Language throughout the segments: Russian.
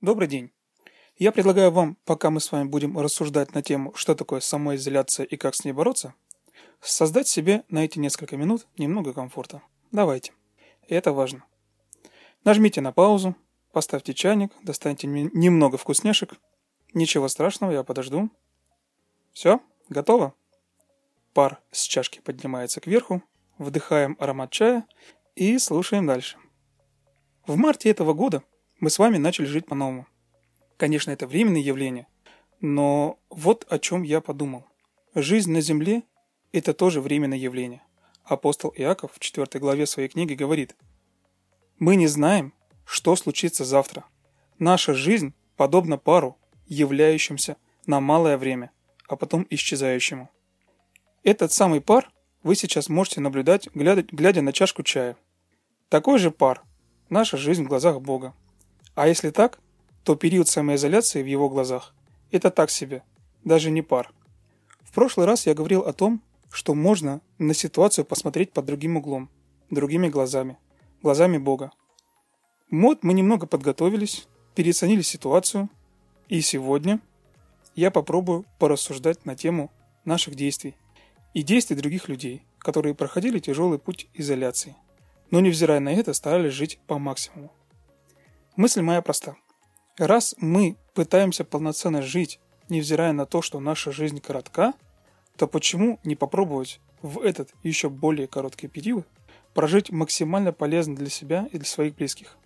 Добрый день. Я предлагаю вам, пока мы с вами будем рассуждать на тему, что такое самоизоляция и как с ней бороться, создать себе на эти несколько минут немного комфорта. Давайте. Это важно. Нажмите на паузу, поставьте чайник, достаньте немного вкусняшек. Ничего страшного, я подожду. Все, готово? Пар с чашки поднимается кверху, вдыхаем аромат чая и слушаем дальше. В марте этого года мы с вами начали жить по-новому. Конечно, это временное явление, но вот о чем я подумал. Жизнь на земле – это тоже временное явление. Апостол Иаков в 4 главе своей книги говорит «Мы не знаем, что случится завтра. Наша жизнь подобна пару, являющимся на малое время, а потом исчезающему». Этот самый пар вы сейчас можете наблюдать, глядя, глядя на чашку чая. Такой же пар – наша жизнь в глазах Бога. А если так, то период самоизоляции в его глазах – это так себе, даже не пар. В прошлый раз я говорил о том, что можно на ситуацию посмотреть под другим углом, другими глазами, глазами Бога. Вот мы немного подготовились, переоценили ситуацию, и сегодня я попробую порассуждать на тему наших действий и действий других людей, которые проходили тяжелый путь изоляции, но невзирая на это старались жить по максимуму. Мысль моя проста. Раз мы пытаемся полноценно жить, невзирая на то, что наша жизнь коротка, то почему не попробовать в этот еще более короткий период прожить максимально полезно для себя и для своих близких?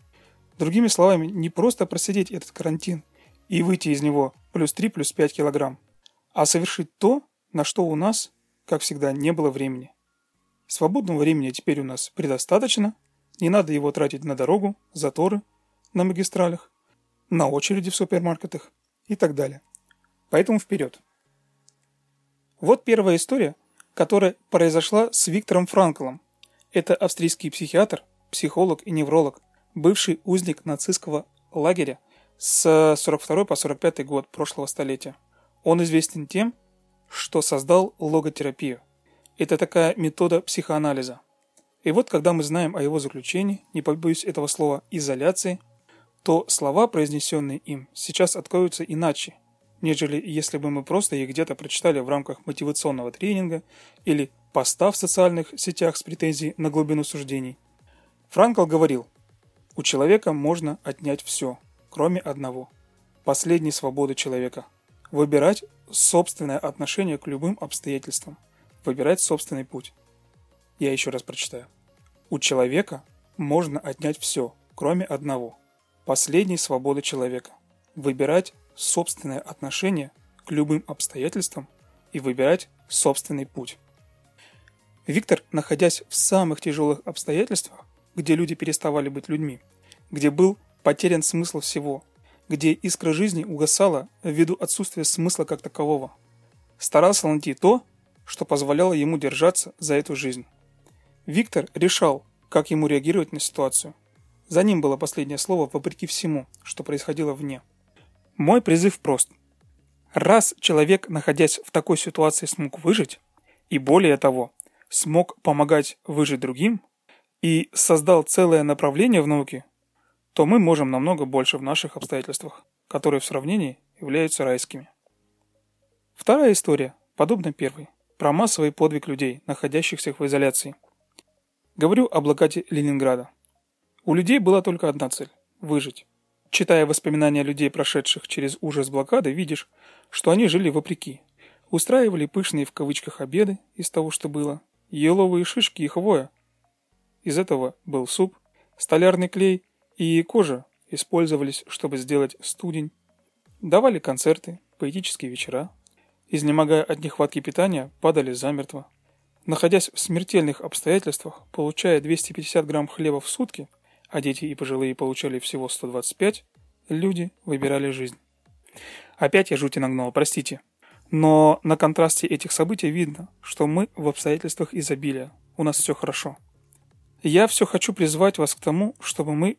Другими словами, не просто просидеть этот карантин и выйти из него плюс 3, плюс 5 килограмм, а совершить то, на что у нас, как всегда, не было времени. Свободного времени теперь у нас предостаточно, не надо его тратить на дорогу, заторы – на магистралях, на очереди в супермаркетах и так далее. Поэтому вперед. Вот первая история, которая произошла с Виктором Франклом. Это австрийский психиатр, психолог и невролог, бывший узник нацистского лагеря с 42 по 45 год прошлого столетия. Он известен тем, что создал логотерапию. Это такая метода психоанализа. И вот когда мы знаем о его заключении, не побоюсь этого слова, изоляции – то слова, произнесенные им, сейчас откроются иначе, нежели если бы мы просто их где-то прочитали в рамках мотивационного тренинга или поста в социальных сетях с претензией на глубину суждений. Франкл говорил, у человека можно отнять все, кроме одного – последней свободы человека. Выбирать собственное отношение к любым обстоятельствам, выбирать собственный путь. Я еще раз прочитаю. У человека можно отнять все, кроме одного – последней свободы человека – выбирать собственное отношение к любым обстоятельствам и выбирать собственный путь. Виктор, находясь в самых тяжелых обстоятельствах, где люди переставали быть людьми, где был потерян смысл всего, где искра жизни угасала ввиду отсутствия смысла как такового, старался найти то, что позволяло ему держаться за эту жизнь. Виктор решал, как ему реагировать на ситуацию – за ним было последнее слово вопреки всему, что происходило вне. Мой призыв прост. Раз человек, находясь в такой ситуации, смог выжить, и более того, смог помогать выжить другим, и создал целое направление в науке, то мы можем намного больше в наших обстоятельствах, которые в сравнении являются райскими. Вторая история, подобна первой, про массовый подвиг людей, находящихся в изоляции. Говорю о блокаде Ленинграда. У людей была только одна цель – выжить. Читая воспоминания людей, прошедших через ужас блокады, видишь, что они жили вопреки. Устраивали пышные в кавычках обеды из того, что было, еловые шишки и хвоя. Из этого был суп, столярный клей и кожа использовались, чтобы сделать студень. Давали концерты, поэтические вечера. Изнемогая от нехватки питания, падали замертво. Находясь в смертельных обстоятельствах, получая 250 грамм хлеба в сутки – а дети и пожилые получали всего 125, люди выбирали жизнь. Опять я жути нагнал, простите. Но на контрасте этих событий видно, что мы в обстоятельствах изобилия, у нас все хорошо. Я все хочу призвать вас к тому, чтобы мы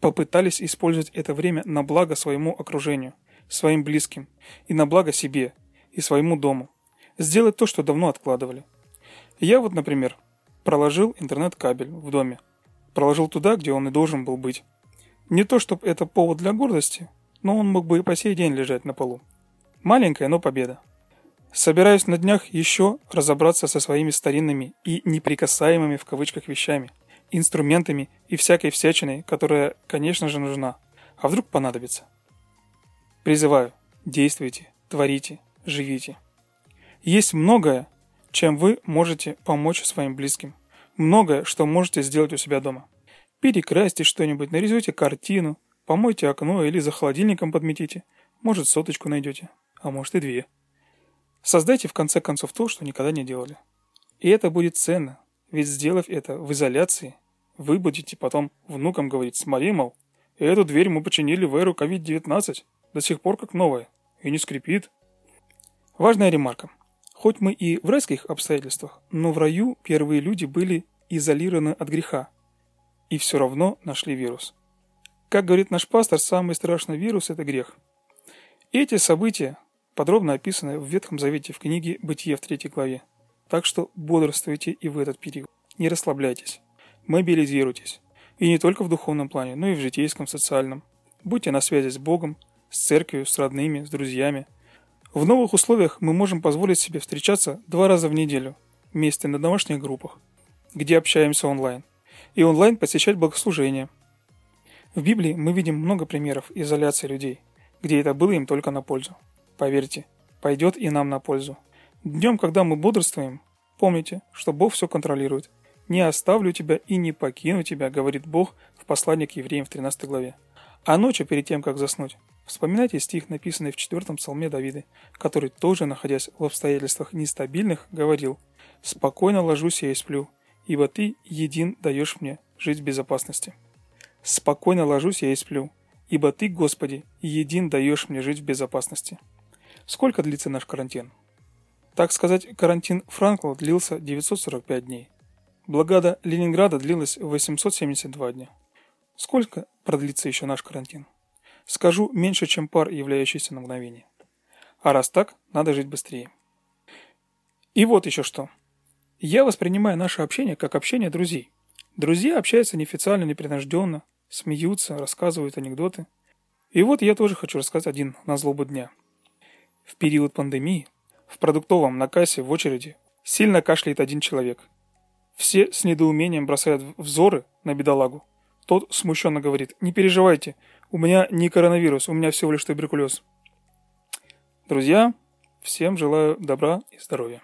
попытались использовать это время на благо своему окружению, своим близким, и на благо себе, и своему дому. Сделать то, что давно откладывали. Я вот, например, проложил интернет-кабель в доме, проложил туда, где он и должен был быть. Не то, чтобы это повод для гордости, но он мог бы и по сей день лежать на полу. Маленькая, но победа. Собираюсь на днях еще разобраться со своими старинными и неприкасаемыми в кавычках вещами, инструментами и всякой всячиной, которая, конечно же, нужна. А вдруг понадобится? Призываю, действуйте, творите, живите. Есть многое, чем вы можете помочь своим близким. Многое, что можете сделать у себя дома. Перекрасьте что-нибудь, нарисуйте картину, помойте окно или за холодильником подметите. Может, соточку найдете, а может и две. Создайте в конце концов то, что никогда не делали. И это будет ценно, ведь сделав это в изоляции, вы будете потом внукам говорить, смотри, мол, эту дверь мы починили в эру COVID-19, до сих пор как новая, и не скрипит. Важная ремарка. Хоть мы и в райских обстоятельствах, но в раю первые люди были изолированы от греха, и все равно нашли вирус. Как говорит наш пастор, самый страшный вирус – это грех. Эти события подробно описаны в Ветхом Завете в книге «Бытие» в третьей главе. Так что бодрствуйте и в этот период. Не расслабляйтесь. Мобилизируйтесь. И не только в духовном плане, но и в житейском, социальном. Будьте на связи с Богом, с церковью, с родными, с друзьями. В новых условиях мы можем позволить себе встречаться два раза в неделю вместе на домашних группах, где общаемся онлайн, и онлайн посещать богослужения. В Библии мы видим много примеров изоляции людей, где это было им только на пользу. Поверьте, пойдет и нам на пользу. Днем, когда мы бодрствуем, помните, что Бог все контролирует. «Не оставлю тебя и не покину тебя», говорит Бог в послании к евреям в 13 главе. А ночью, перед тем, как заснуть, вспоминайте стих, написанный в 4 псалме Давида, который тоже, находясь в обстоятельствах нестабильных, говорил «Спокойно ложусь я и сплю, ибо ты един даешь мне жить в безопасности». «Спокойно ложусь я и сплю, ибо ты, Господи, един даешь мне жить в безопасности». Сколько длится наш карантин? Так сказать, карантин Франкла длился 945 дней. Блокада Ленинграда длилась 872 дня. Сколько продлится еще наш карантин? Скажу, меньше, чем пар, являющийся на мгновение. А раз так, надо жить быстрее. И вот еще что. Я воспринимаю наше общение как общение друзей. Друзья общаются неофициально, непринужденно, смеются, рассказывают анекдоты. И вот я тоже хочу рассказать один на злобу дня – в период пандемии в продуктовом на кассе в очереди сильно кашляет один человек. Все с недоумением бросают взоры на бедолагу. Тот смущенно говорит, не переживайте, у меня не коронавирус, у меня всего лишь туберкулез. Друзья, всем желаю добра и здоровья.